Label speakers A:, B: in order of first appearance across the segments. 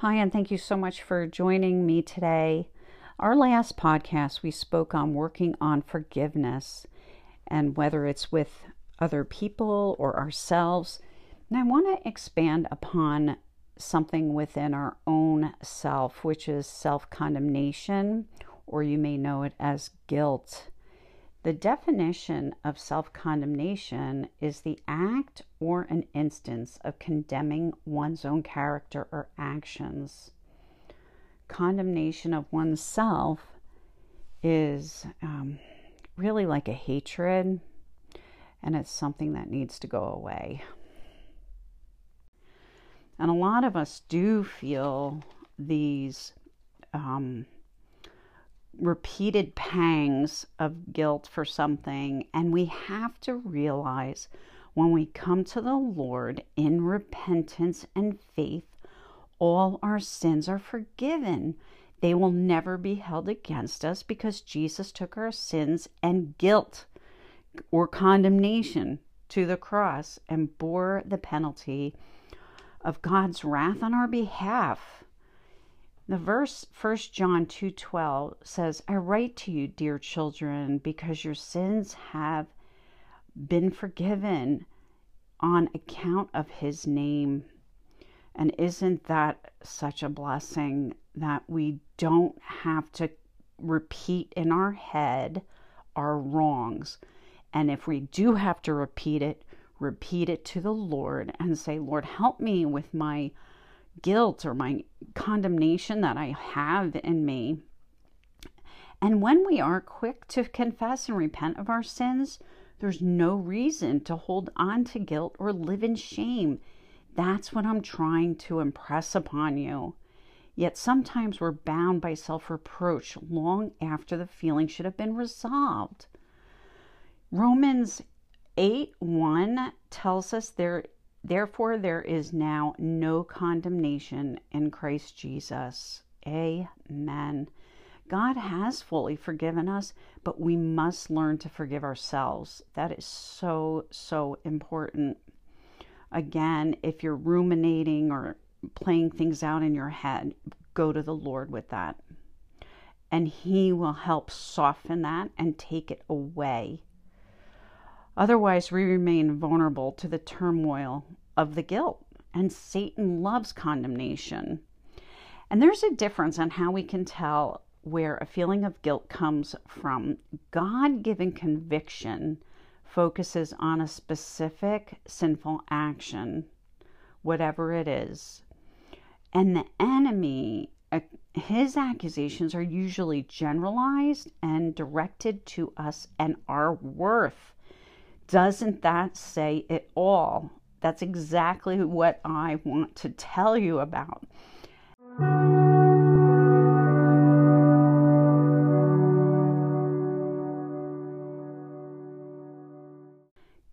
A: Hi, and thank you so much for joining me today. Our last podcast, we spoke on working on forgiveness and whether it's with other people or ourselves. And I want to expand upon something within our own self, which is self condemnation, or you may know it as guilt. The definition of self condemnation is the act or an instance of condemning one's own character or actions. Condemnation of oneself is um, really like a hatred, and it's something that needs to go away. And a lot of us do feel these um, repeated pangs of guilt for something. And we have to realize when we come to the Lord in repentance and faith, all our sins are forgiven. They will never be held against us because Jesus took our sins and guilt or condemnation to the cross and bore the penalty of God's wrath on our behalf. The verse 1 John 2:12 says, "I write to you, dear children, because your sins have been forgiven on account of his name." And isn't that such a blessing that we don't have to repeat in our head our wrongs? And if we do have to repeat it, repeat it to the Lord and say, Lord, help me with my guilt or my condemnation that I have in me. And when we are quick to confess and repent of our sins, there's no reason to hold on to guilt or live in shame. That's what I'm trying to impress upon you. Yet sometimes we're bound by self reproach long after the feeling should have been resolved. Romans 8 1 tells us there therefore there is now no condemnation in Christ Jesus. Amen. God has fully forgiven us, but we must learn to forgive ourselves. That is so, so important. Again, if you're ruminating or playing things out in your head, go to the Lord with that. And He will help soften that and take it away. Otherwise, we remain vulnerable to the turmoil of the guilt, and Satan loves condemnation. And there's a difference on how we can tell where a feeling of guilt comes from. God given conviction focuses on a specific sinful action, whatever it is. And the enemy, uh, his accusations are usually generalized and directed to us and our worth doesn't that say it all? That's exactly what I want to tell you about.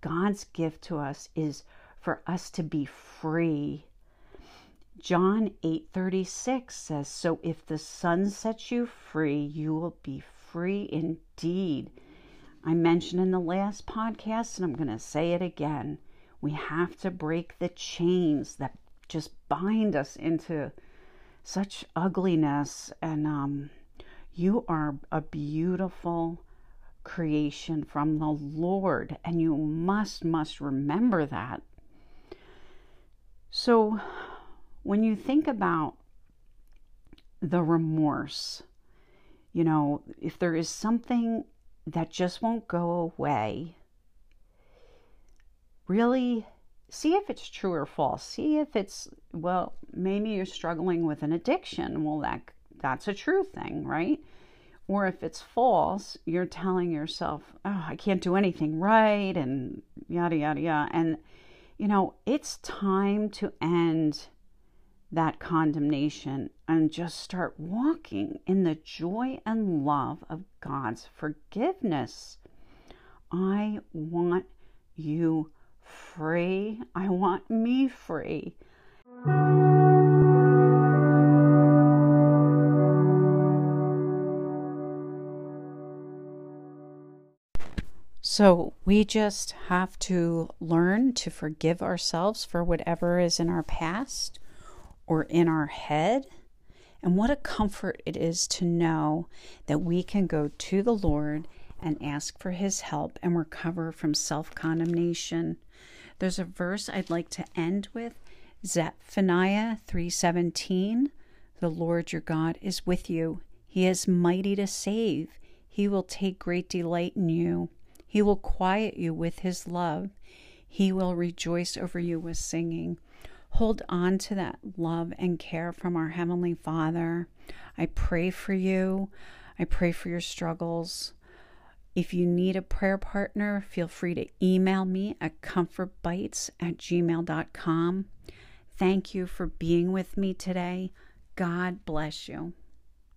A: God's gift to us is for us to be free. John 8:36 says, "So if the Son sets you free, you will be free indeed." I mentioned in the last podcast, and I'm going to say it again. We have to break the chains that just bind us into such ugliness. And um, you are a beautiful creation from the Lord, and you must, must remember that. So, when you think about the remorse, you know, if there is something that just won't go away, really see if it's true or false. See if it's, well, maybe you're struggling with an addiction. Well, that, that's a true thing, right? Or if it's false, you're telling yourself, oh, I can't do anything right, and yada, yada, yada. And, you know, it's time to end that condemnation and just start walking in the joy and love of God's forgiveness. I want you free. I want me free. So we just have to learn to forgive ourselves for whatever is in our past or in our head. And what a comfort it is to know that we can go to the Lord and ask for his help and recover from self condemnation. There's a verse I'd like to end with. Zephaniah 3:17 The Lord your God is with you. He is mighty to save. He will take great delight in you. He will quiet you with his love. He will rejoice over you with singing hold on to that love and care from our heavenly Father I pray for you I pray for your struggles if you need a prayer partner, feel free to email me at comfortbites at gmail.com. Thank you for being with me today. God bless you.